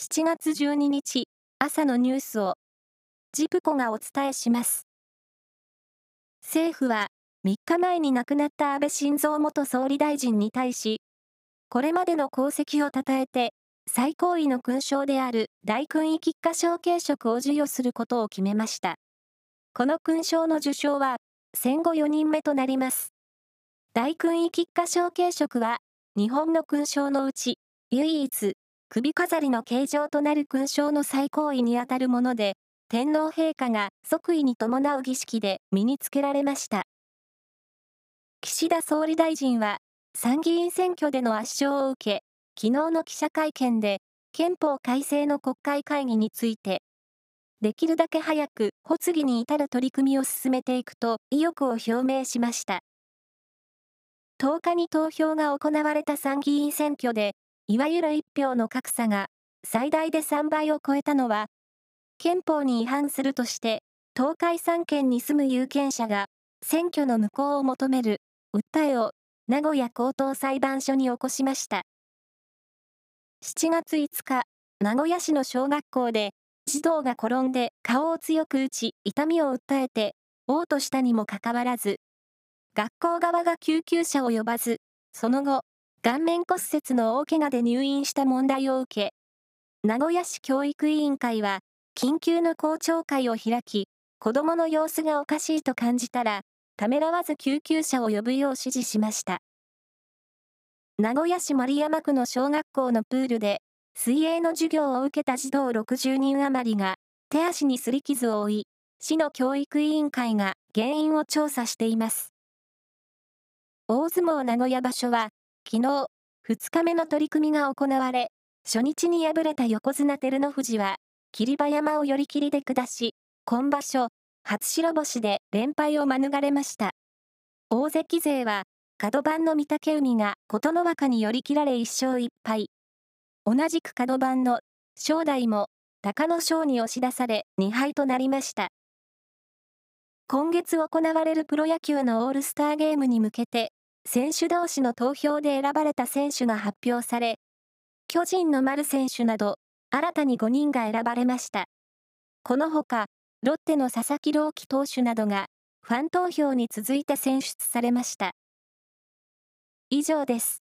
7月12日朝のニュースをジプコがお伝えします。政府は3日前に亡くなった安倍晋三元総理大臣に対し、これまでの功績を称えて最高位の勲章である大勲位菊花章継職を授与することを決めました。この勲章の受章は戦後4人目となります。大勲位菊花章継職は日本の勲章のうち唯一首飾りの形状となる勲章の最高位にあたるもので、天皇陛下が即位に伴う儀式で身につけられました。岸田総理大臣は、参議院選挙での圧勝を受け、昨日の記者会見で、憲法改正の国会会議について、できるだけ早く発議に至る取り組みを進めていくと意欲を表明しました。10日に投票が行われた参議院選挙で、いわゆる一票の格差が最大で3倍を超えたのは、憲法に違反するとして、東海3県に住む有権者が選挙の無効を求める訴えを名古屋高等裁判所に起こしました。7月5日、名古屋市の小学校で児童が転んで顔を強く打ち痛みを訴えて嘔吐したにもかかわらず、学校側が救急車を呼ばず、その後、顔面骨折の大怪我で入院した問題を受け、名古屋市教育委員会は、緊急の校長会を開き、子供の様子がおかしいと感じたら、ためらわず救急車を呼ぶよう指示しました。名古屋市守山区の小学校のプールで、水泳の授業を受けた児童60人余りが、手足に擦り傷を負い、市の教育委員会が原因を調査しています。大相撲名古屋場所は、昨日、2日目の取り組みが行われ、初日に敗れた横綱照ノ富士は、霧馬山を寄り切りで下し、今場所、初白星で連敗を免れました。大関勢は、角番の御嶽海が琴ノ若に寄り切られ1勝1敗。同じく角番の正代も隆の勝に押し出され2敗となりました。今月行われるプロ野球のオールスターゲームに向けて選手同士の投票で選ばれた選手が発表され、巨人の丸選手など、新たに5人が選ばれました。このほか、ロッテの佐々木朗希投手などが、ファン投票に続いて選出されました。以上です。